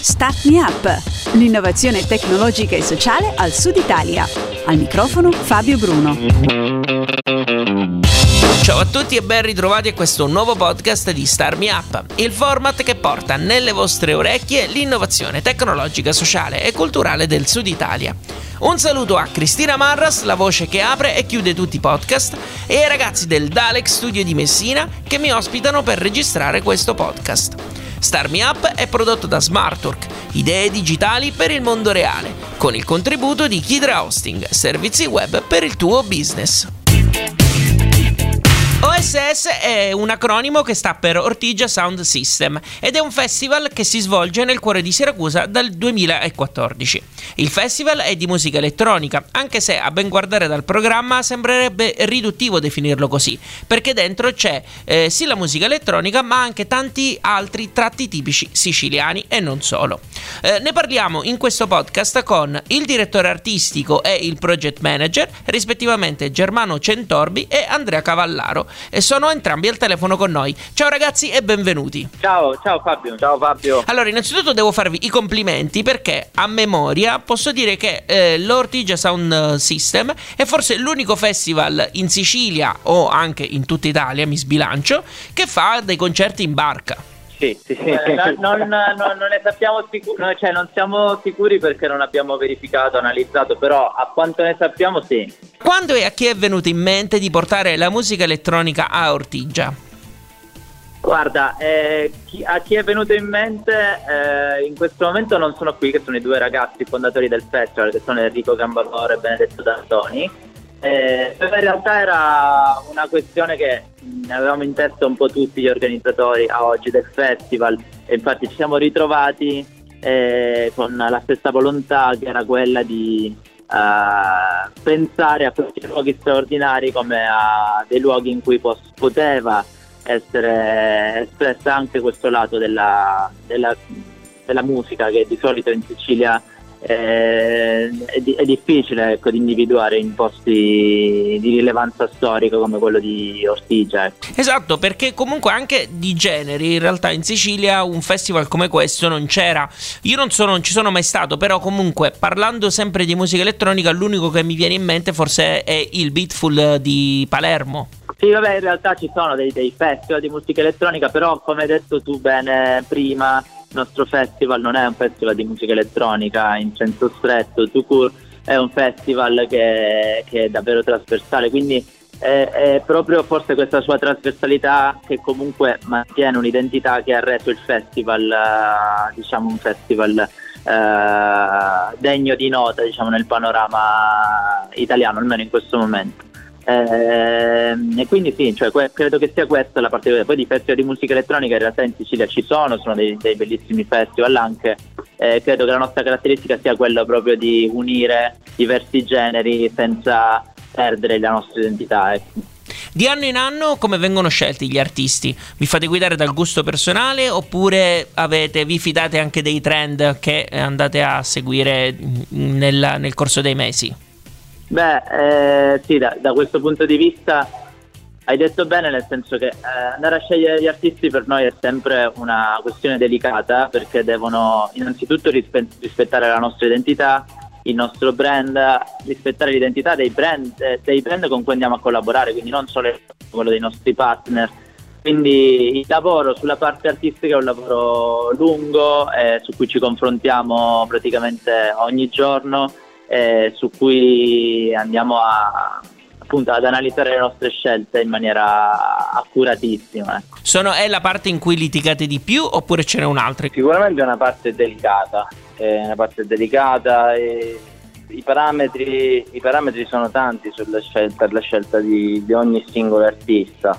Start Me Up, l'innovazione tecnologica e sociale al Sud Italia. Al microfono Fabio Bruno. Ciao a tutti e ben ritrovati a questo nuovo podcast di Star Me Up, il format che porta nelle vostre orecchie l'innovazione tecnologica, sociale e culturale del Sud Italia. Un saluto a Cristina Marras, la voce che apre e chiude tutti i podcast, e ai ragazzi del Dalek Studio di Messina che mi ospitano per registrare questo podcast. Star Me Up è prodotto da Smartwork, idee digitali per il mondo reale, con il contributo di Kidra Hosting, servizi web per il tuo business. OSS è un acronimo che sta per Ortigia Sound System ed è un festival che si svolge nel cuore di Siracusa dal 2014. Il festival è di musica elettronica, anche se a ben guardare dal programma sembrerebbe riduttivo definirlo così, perché dentro c'è eh, sì la musica elettronica ma anche tanti altri tratti tipici siciliani e non solo. Eh, ne parliamo in questo podcast con il direttore artistico e il project manager, rispettivamente Germano Centorbi e Andrea Cavallaro e sono entrambi al telefono con noi. Ciao ragazzi e benvenuti. Ciao, ciao Fabio. Ciao Fabio. Allora, innanzitutto devo farvi i complimenti perché a memoria posso dire che eh, l'Ortigia Sound System è forse l'unico festival in Sicilia o anche in tutta Italia, mi sbilancio, che fa dei concerti in barca. Sì, sì, sì. Eh, non, non, non, ne sappiamo sicuri, cioè non siamo sicuri perché non abbiamo verificato, analizzato, però a quanto ne sappiamo sì. Quando e a chi è venuto in mente di portare la musica elettronica a Ortigia? Guarda, eh, chi, a chi è venuto in mente, eh, in questo momento non sono qui, che sono i due ragazzi fondatori del festival, che sono Enrico Gambaloro e Benedetto D'Antoni eh, in realtà era una questione che avevamo in testa un po' tutti gli organizzatori a oggi del festival. E infatti ci siamo ritrovati eh, con la stessa volontà che era quella di uh, pensare a questi luoghi straordinari come a dei luoghi in cui pos- poteva essere espressa anche questo lato della, della, della musica che di solito in Sicilia eh, è, è, difficile ecco, di individuare in posti di rilevanza storica come quello di Ortigia. Ecco. Esatto, perché comunque anche di generi, in realtà in Sicilia un festival come questo non c'era. Io non, sono, non ci sono mai stato, però comunque parlando sempre di musica elettronica, l'unico che mi viene in mente forse è il Beatful di Palermo. Sì, vabbè, in realtà ci sono dei, dei festival di musica elettronica, però come hai detto tu bene prima, il nostro festival non è un festival di musica elettronica in senso stretto, Tucur è un festival che, che è davvero trasversale, quindi è, è, proprio forse questa sua trasversalità che comunque mantiene un'identità che ha reso il festival, uh, diciamo, un festival uh, degno di nota diciamo, nel panorama italiano, almeno in questo momento. Eh, e quindi sì, cioè, credo che sia questa la parte. Poi di festival di musica elettronica in realtà in Sicilia ci sono, sono dei, dei bellissimi festival anche. Eh, credo che la nostra caratteristica sia quella proprio di unire diversi generi senza perdere la nostra identità. Ecco. Di anno in anno come vengono scelti gli artisti? Vi fate guidare dal gusto personale oppure avete, vi fidate anche dei trend che andate a seguire nel, nel corso dei mesi? Beh, eh, sì, da, da, questo punto di vista hai detto bene, nel senso che eh, andare a scegliere gli artisti per noi è sempre una questione delicata perché devono innanzitutto rispe- rispettare la nostra identità, il nostro brand, rispettare l'identità dei brand, eh, dei brand con cui andiamo a collaborare, quindi non solo quello dei nostri partner. Quindi il lavoro sulla parte artistica è un lavoro lungo eh, su cui ci confrontiamo praticamente ogni giorno eh, su cui andiamo a, appunto ad analizzare le nostre scelte in maniera accuratissima. Ecco. Sono, è la parte in cui litigate di più oppure ce n'è un'altra? Sicuramente è una parte delicata, è una parte delicata e i parametri, i parametri sono tanti sulla scelta, per la scelta di, di ogni singolo artista.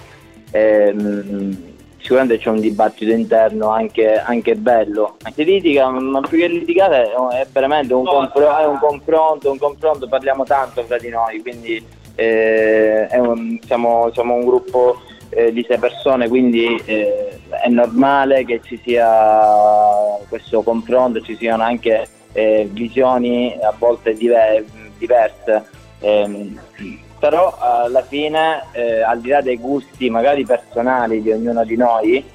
E, ehm, sicuramente c'è un dibattito interno anche, anche bello. Si litiga, ma più che litigare è veramente un, compro- è un confronto, un confronto, parliamo tanto fra di noi, quindi eh, un, siamo, siamo, un gruppo eh, di sei persone, quindi eh, è normale che ci sia questo confronto, ci siano anche eh, visioni a volte diver- diverse. Ehm, però alla fine, eh, al di là dei gusti magari personali di ognuno di noi,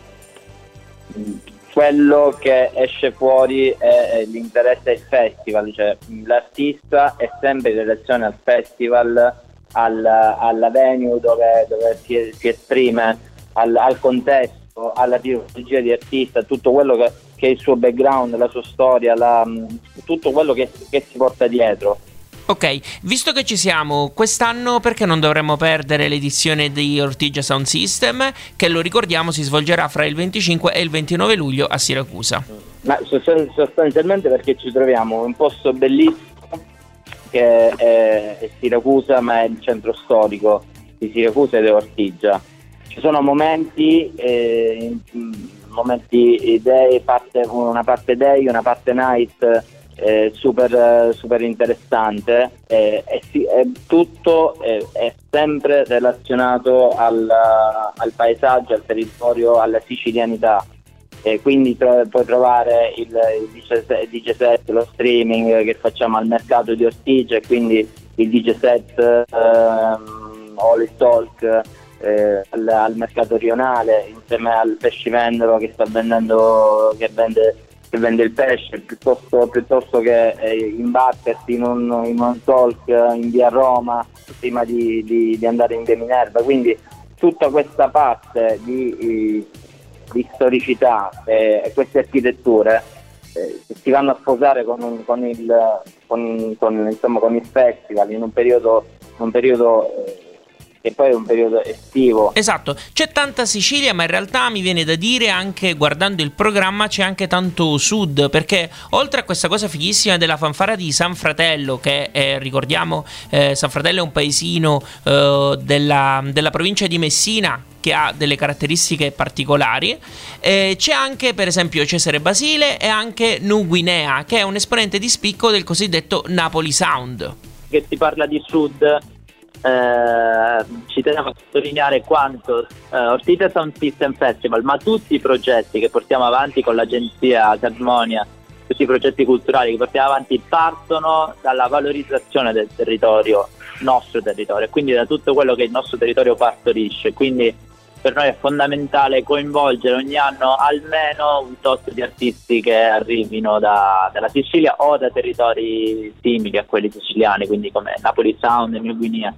quello che esce fuori è l'interesse del festival, cioè l'artista è sempre in relazione al festival, al, alla venue dove, dove si, si, esprime, al, al, contesto, alla tipologia di artista, tutto quello che, che, è il suo background, la sua storia, la, tutto quello che, che si porta dietro. Ok, visto che ci siamo, quest'anno perché non dovremmo perdere l'edizione di Ortigia Sound System, che lo ricordiamo si svolgerà fra il 25 e il 29 luglio a Siracusa? Ma sostanzialmente perché ci troviamo in un posto bellissimo che è, Siracusa, ma è il centro storico di Siracusa ed è Ortigia. Ci sono momenti, eh, momenti day, parte, una parte day, una parte night eh, super, super, interessante eh, e si, tutto è, è, sempre relazionato al, al, paesaggio, al territorio, alla sicilianità. Quindi tro- puoi trovare il, il, DJ set, lo streaming che facciamo al mercato di Ortigia e quindi il DJ set ehm, o il talk eh, al, al, mercato rionale insieme al pescivendolo che sta vendendo che vende che vende il pesce piuttosto, piuttosto che eh, imbattersi in un, in un, talk in via Roma prima di, di, di, andare in via Minerva. Quindi tutta questa parte di, di storicità e queste architetture eh, si vanno a sposare con, un, con, il, con, con, insomma, il, festival in un periodo, un periodo che poi è un periodo estivo. Esatto, c'è tanta Sicilia, ma in realtà mi viene da dire anche guardando il programma c'è anche tanto sud, perché oltre a questa cosa fighissima della fanfara di San Fratello, che è, ricordiamo, eh, San Fratello è un paesino eh, della, della provincia di Messina, che ha delle caratteristiche particolari. Eh, c'è anche, per esempio, Cesare Basile e anche Nuguinea, che è un esponente di spicco del cosiddetto Napoli Sound. Che si parla di sud eh, ci tenevo a sottolineare quanto eh, Ortite Sound System Festival, ma tutti i progetti che portiamo avanti con l'agenzia Carmonia, tutti i progetti culturali che portiamo avanti partono dalla valorizzazione del territorio, nostro territorio, quindi da tutto quello che il nostro territorio partorisce. Quindi per noi è fondamentale coinvolgere ogni anno almeno un tot di artisti che arrivino da, dalla Sicilia o da territori simili a quelli siciliani, quindi come Napoli Sound e New Guinea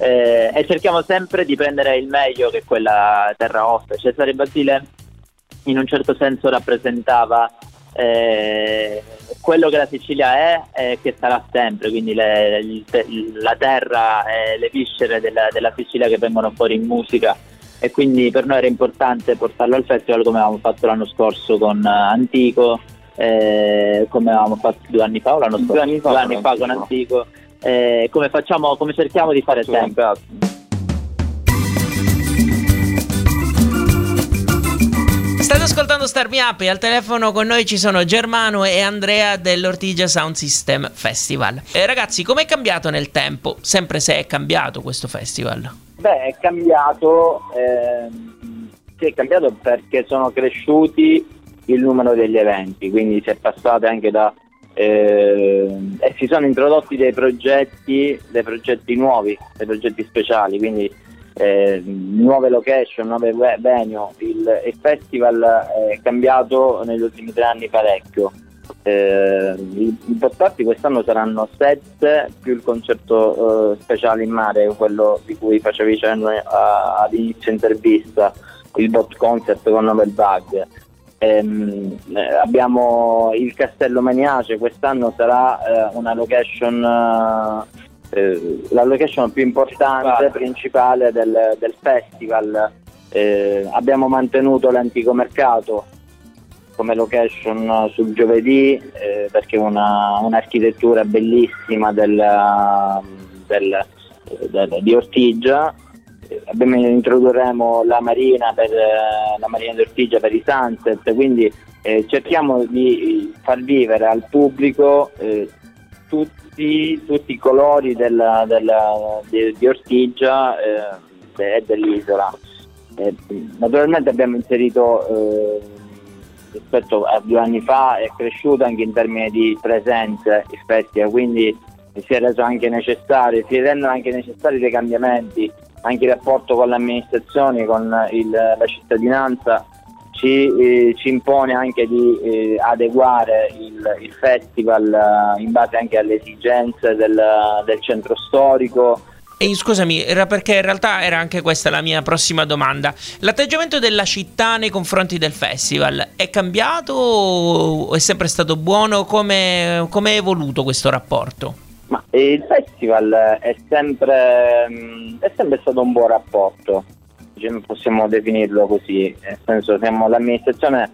eh, e cerchiamo sempre di prendere il meglio che quella terra offre. Cesare Basile in un certo senso rappresentava eh, quello che la Sicilia è e che sarà sempre, quindi le, le, la terra e le viscere della, della, Sicilia che vengono fuori in musica e quindi per noi era importante portarlo al festival come avevamo fatto l'anno scorso con Antico, eh, come avevamo fatto due anni fa o l'anno scorso? Due anni fa, due anni fa con Antico eh, come, facciamo, come cerchiamo di fare sempre. State ascoltando Starmi Up e al telefono con noi ci sono Germano e Andrea dell'Ortigia Sound System Festival. Eh, ragazzi, com'è cambiato nel tempo? Sempre se è cambiato questo festival? Beh, è cambiato, ehm, sì, è cambiato perché sono cresciuti il numero degli eventi, quindi si è passato anche da eh, e si sono introdotti dei progetti, dei progetti nuovi, dei progetti speciali, quindi eh, nuove location, nuove venue. Il, il, festival è cambiato negli ultimi tre anni parecchio. Eh, I, i portati quest'anno saranno sette più il concerto eh, speciale in mare, quello di cui facevi cenno ad inizio intervista, il bot concert con Novel Bug. Ehm, eh, abbiamo il Castello Maniace, quest'anno sarà eh, una location, eh, eh la location più importante, principale del, del festival. Eh, abbiamo mantenuto l'antico mercato come location sul giovedì eh, perché è una, un'architettura bellissima del, del, del, di Ortigia abbiamo, introdurremo la marina per eh, la marina d'Ortigia per i sunset, quindi eh, cerchiamo di far vivere al pubblico eh, tutti, tutti, i colori della, della, di, di, Ortigia e eh, dell'isola. Eh, naturalmente abbiamo inserito eh, rispetto a due anni fa è cresciuto anche in termini di presenze il festival, quindi si è reso anche necessario, si rendono anche necessari dei cambiamenti, anche il rapporto con le amministrazioni, con il, la cittadinanza ci, eh, ci, impone anche di eh, adeguare il, il festival eh, in base anche alle esigenze del, del centro storico. E scusami, era perché in realtà era anche questa la mia prossima domanda. L'atteggiamento della città nei confronti del festival è cambiato o è sempre stato buono? Come, come è evoluto questo rapporto? Ma il festival è sempre, mm, è sempre stato un buon rapporto possiamo definirlo così, nel senso siamo, l'amministrazione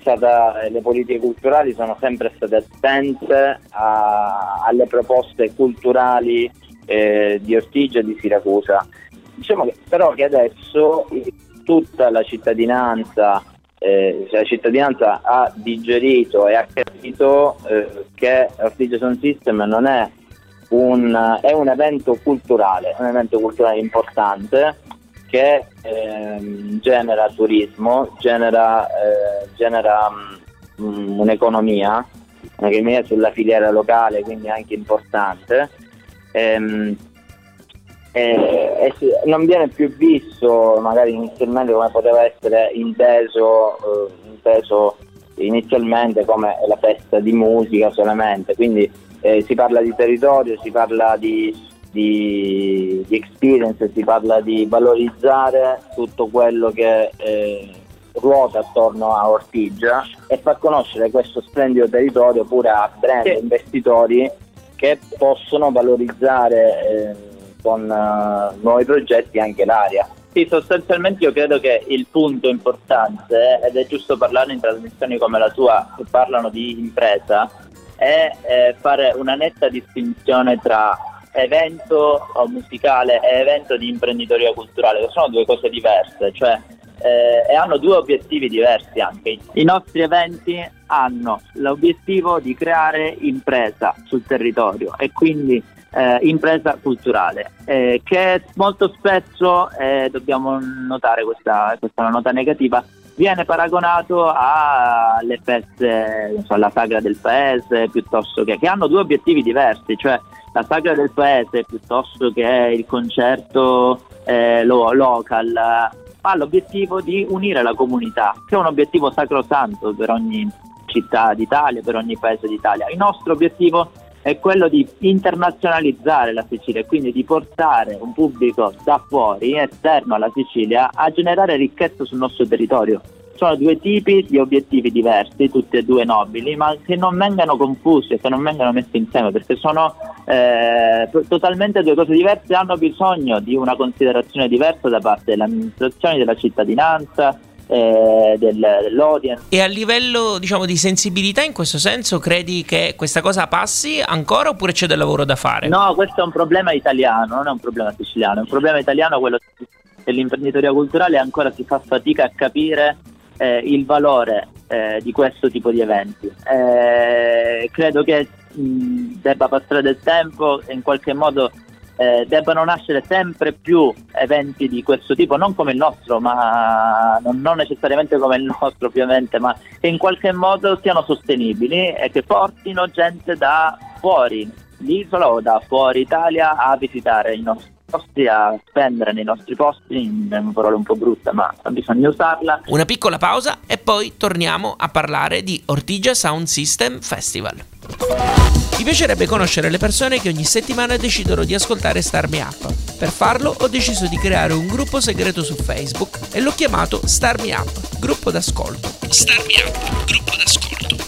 stata, le politiche culturali sono sempre state attente a, alle proposte culturali eh, di Ortigia e di Siracusa. Diciamo che, però che adesso tutta la cittadinanza, eh, la cittadinanza ha digerito e ha capito eh, che Ortigia Sound System non è un, è un evento culturale, un evento culturale importante che ehm, genera turismo, genera, eh, genera mh, mm, un'economia, un'economia sulla filiera locale, quindi anche importante. Ehm, e, e non viene più visto magari inizialmente come poteva essere inteso, eh, inteso inizialmente come la festa di musica solamente, quindi eh, si parla di territorio, si parla di di, di experience, si parla di valorizzare tutto quello che eh, ruota attorno a Ortigia e far conoscere questo splendido territorio pure a brand sì. investitori che possono valorizzare eh, con uh, nuovi progetti anche l'area. Sì, sostanzialmente io credo che il punto importante, ed è giusto parlare in trasmissioni come la tua che parlano di impresa, è eh, fare una netta distinzione tra evento musicale e evento di imprenditoria culturale, che sono due cose diverse, cioè eh, e hanno due obiettivi diversi anche. I nostri eventi hanno l'obiettivo di creare impresa sul territorio e quindi eh, impresa culturale, eh, che molto spesso, eh, dobbiamo notare questa, questa è una nota negativa, viene paragonato alle feste, so, alla sagra del paese, piuttosto che, che hanno due obiettivi diversi, cioè la sagra del paese piuttosto che il concerto eh, lo, local ha l'obiettivo di unire la comunità, che è un obiettivo sacrosanto per ogni città d'Italia, per ogni paese d'Italia. Il nostro obiettivo è quello di internazionalizzare la Sicilia e quindi di portare un pubblico da fuori, esterno alla Sicilia, a generare ricchezza sul nostro territorio. Sono due tipi di obiettivi diversi, tutti e due nobili, ma che non vengano confusi e che non vengano messi insieme perché sono eh, totalmente due cose diverse hanno bisogno di una considerazione diversa da parte delle amministrazioni, della cittadinanza, eh, del, dell'audience. E a livello diciamo, di sensibilità in questo senso credi che questa cosa passi ancora oppure c'è del lavoro da fare? No, questo è un problema italiano, non è un problema siciliano, è un problema italiano quello dell'imprenditoria culturale ancora si fa fatica a capire eh, il valore eh, di questo tipo di eventi. Eh, credo che mh, debba passare del tempo e in qualche modo eh, debbano nascere sempre più eventi di questo tipo, non come il nostro, ma non, non, necessariamente come il nostro ovviamente, ma che in qualche modo siano sostenibili e che portino gente da fuori l'isola o da fuori Italia a visitare i nostri posti a spendere nei nostri posti, è una parola un po' brutta ma bisogna usarla. Una piccola pausa e poi torniamo a parlare di Ortigia Sound System Festival. Mi piacerebbe conoscere le persone che ogni settimana decidono di ascoltare Star Me Up. Per farlo ho deciso di creare un gruppo segreto su Facebook e l'ho chiamato Star Me Up, gruppo d'ascolto. Star Me Up, gruppo d'ascolto.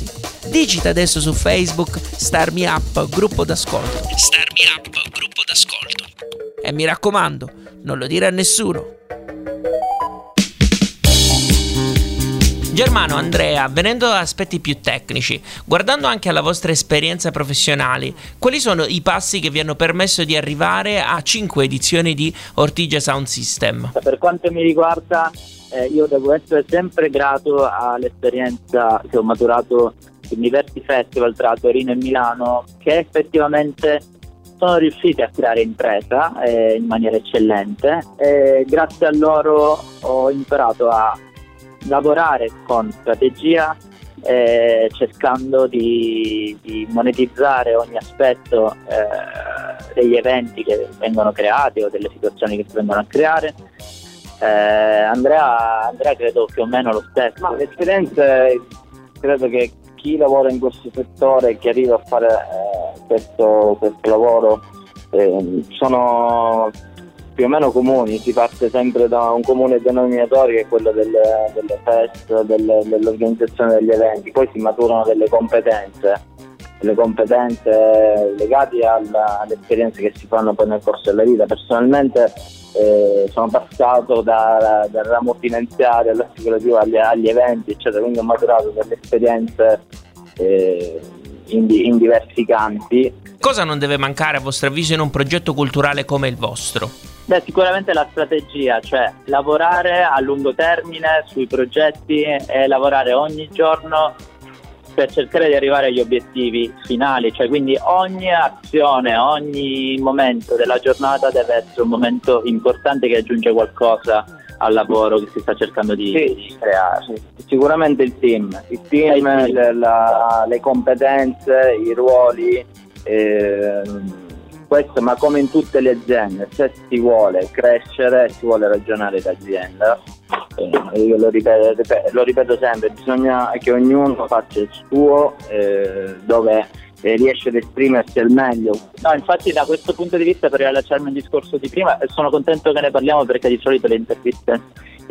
Digita adesso su Facebook Starmi Up gruppo d'ascolto. Starmi Up gruppo d'ascolto. E mi raccomando, non lo dire a nessuno. Germano, Andrea, venendo a aspetti più tecnici, guardando anche alla vostra esperienza professionale, quali sono i passi che vi hanno permesso di arrivare a 5 edizioni di Ortigia Sound System? Per quanto mi riguarda, eh, io devo essere sempre grato all'esperienza che ho maturato in diversi festival tra Torino e Milano, che effettivamente sono riusciti a creare impresa eh, in maniera eccellente e grazie a loro ho imparato a lavorare con strategia eh, cercando di, di, monetizzare ogni aspetto eh, degli eventi che vengono creati o delle situazioni che si vengono a creare. Eh, Andrea, Andrea, credo più o meno lo stesso. Ma l'esperienza credo che chi lavora in questo settore chi arriva a fare eh, questo, questo, lavoro eh, sono più o meno comuni, si parte sempre da un comune denominatore che è quello delle, delle fest, delle, dell'organizzazione degli eventi, poi si maturano delle competenze, delle competenze legate alla, alle esperienze che si fanno poi nel corso della vita. Personalmente eh, sono passato da, dal ramo finanziario all'assicurativo agli, agli, eventi, eccetera, quindi ho maturato delle esperienze eh, in, in diversi campi. Cosa non deve mancare a vostro avviso in un progetto culturale come il vostro? Beh, sicuramente la strategia, cioè lavorare a lungo termine sui progetti e lavorare ogni giorno per cercare di arrivare agli obiettivi finali, cioè quindi ogni azione, ogni momento della giornata deve essere un momento importante che aggiunge qualcosa al lavoro che si sta cercando di, sì, creare. Sì. Sicuramente il team, il team, il team. Le, la, le competenze, i ruoli. Ehm, questo, ma come in tutte le aziende, se si vuole crescere, si vuole ragionare d'azienda, eh, io lo ripeto, lo ripeto, sempre, bisogna che ognuno faccia il suo eh, dove eh, riesce ad esprimersi al meglio. No, infatti da questo punto di vista, per riallacciarmi al discorso di prima, sono contento che ne parliamo perché di solito le interviste,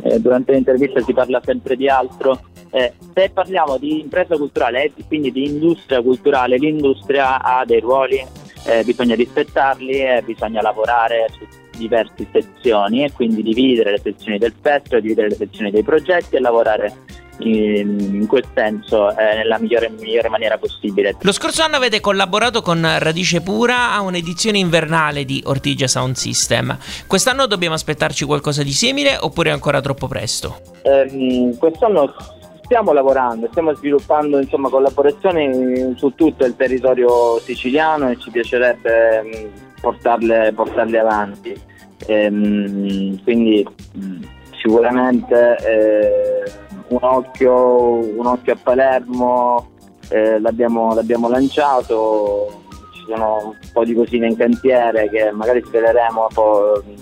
eh, durante le interviste si parla sempre di altro. Eh, se parliamo di impresa culturale e quindi di industria culturale, l'industria ha dei ruoli eh, bisogna rispettarli e bisogna lavorare su diverse sezioni e quindi dividere le sezioni del festival, dividere le sezioni dei progetti e lavorare in, quel senso eh, nella migliore, migliore, maniera possibile. Lo scorso anno avete collaborato con Radice Pura a un'edizione invernale di Ortigia Sound System. Quest'anno dobbiamo aspettarci qualcosa di simile oppure è ancora troppo presto? Eh, quest'anno stiamo lavorando, stiamo sviluppando insomma, collaborazioni su tutto il territorio siciliano e ci piacerebbe mh, portarle, portarle, avanti. Ehm, quindi mh, sicuramente eh, un, occhio, un, occhio, a Palermo eh, l'abbiamo, l'abbiamo lanciato, ci sono un po' di cosine in cantiere che magari sveleremo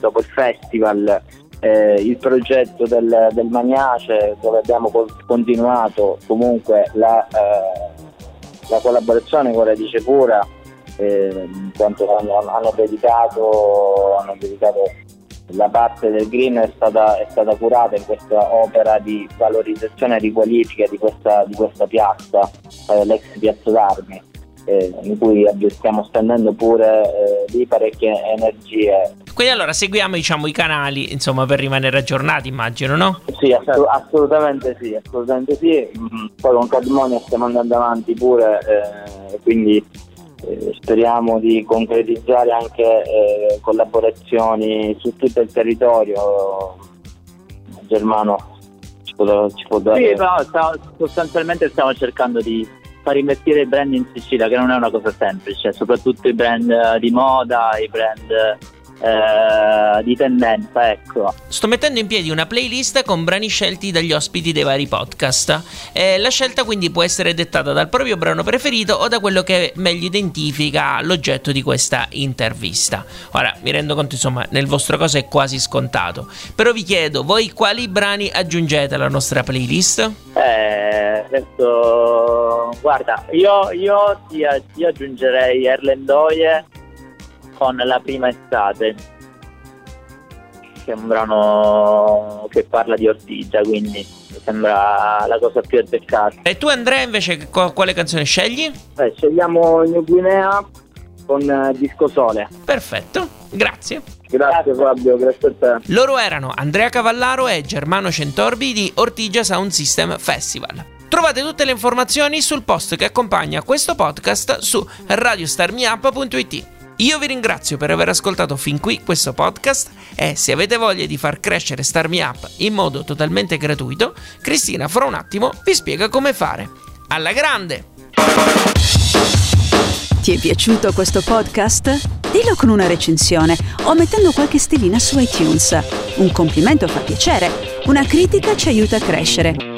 dopo il festival eh, il progetto del, del, Magnace dove abbiamo continuato comunque la, eh, la collaborazione con Radice Pura eh, in quanto hanno, hanno, dedicato, hanno, dedicato, la parte del green è stata, è stata, curata in questa opera di valorizzazione e riqualifica di questa, di questa piazza, eh, l'ex piazza d'armi eh, in cui stiamo spendendo pure eh, lì parecchie energie. Quindi allora seguiamo diciamo, i canali insomma, per rimanere aggiornati immagino, no? Sì, ass- assolutamente sì, assolutamente sì. Mm, poi con Cadmonia stiamo andando avanti pure, eh, quindi eh, speriamo di concretizzare anche eh, collaborazioni su tutto il territorio. Germano ci può, ci può dare... Sì, no, stiamo, sostanzialmente stiamo cercando di far investire i brand in Sicilia, che non è una cosa semplice, soprattutto i brand eh, di moda, i brand eh, di tendenza, ecco. Sto mettendo in piedi una playlist con brani scelti dagli ospiti dei vari podcast. Eh, la scelta quindi può essere dettata dal proprio brano preferito o da quello che meglio identifica l'oggetto di questa intervista. Ora, mi rendo conto, insomma, nel vostro caso è quasi scontato. Però vi chiedo, voi quali brani aggiungete alla nostra playlist? Eh, adesso, guarda, io, io ti, ti aggiungerei Erlendoye con La prima estate, che è un brano che parla di Ortigia, quindi mi sembra la cosa più azzeccata. E tu Andrea invece quale canzone scegli? Beh, scegliamo New Guinea con eh, Disco Sole. Perfetto, grazie. Grazie Fabio, grazie a te. Loro erano Andrea Cavallaro e Germano Centorbi di Ortigia Sound System Festival. Trovate tutte le informazioni sul post che accompagna questo podcast su radiostarmiup.it. Io vi ringrazio per aver ascoltato fin qui questo podcast e se avete voglia di far crescere Star Me Up in modo totalmente gratuito, Cristina fra un attimo vi spiega come fare. Alla grande! Ti è piaciuto questo podcast? Dillo con una recensione o mettendo qualche stellina su iTunes. Un complimento fa piacere, una critica ci aiuta a crescere.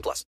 18 plus.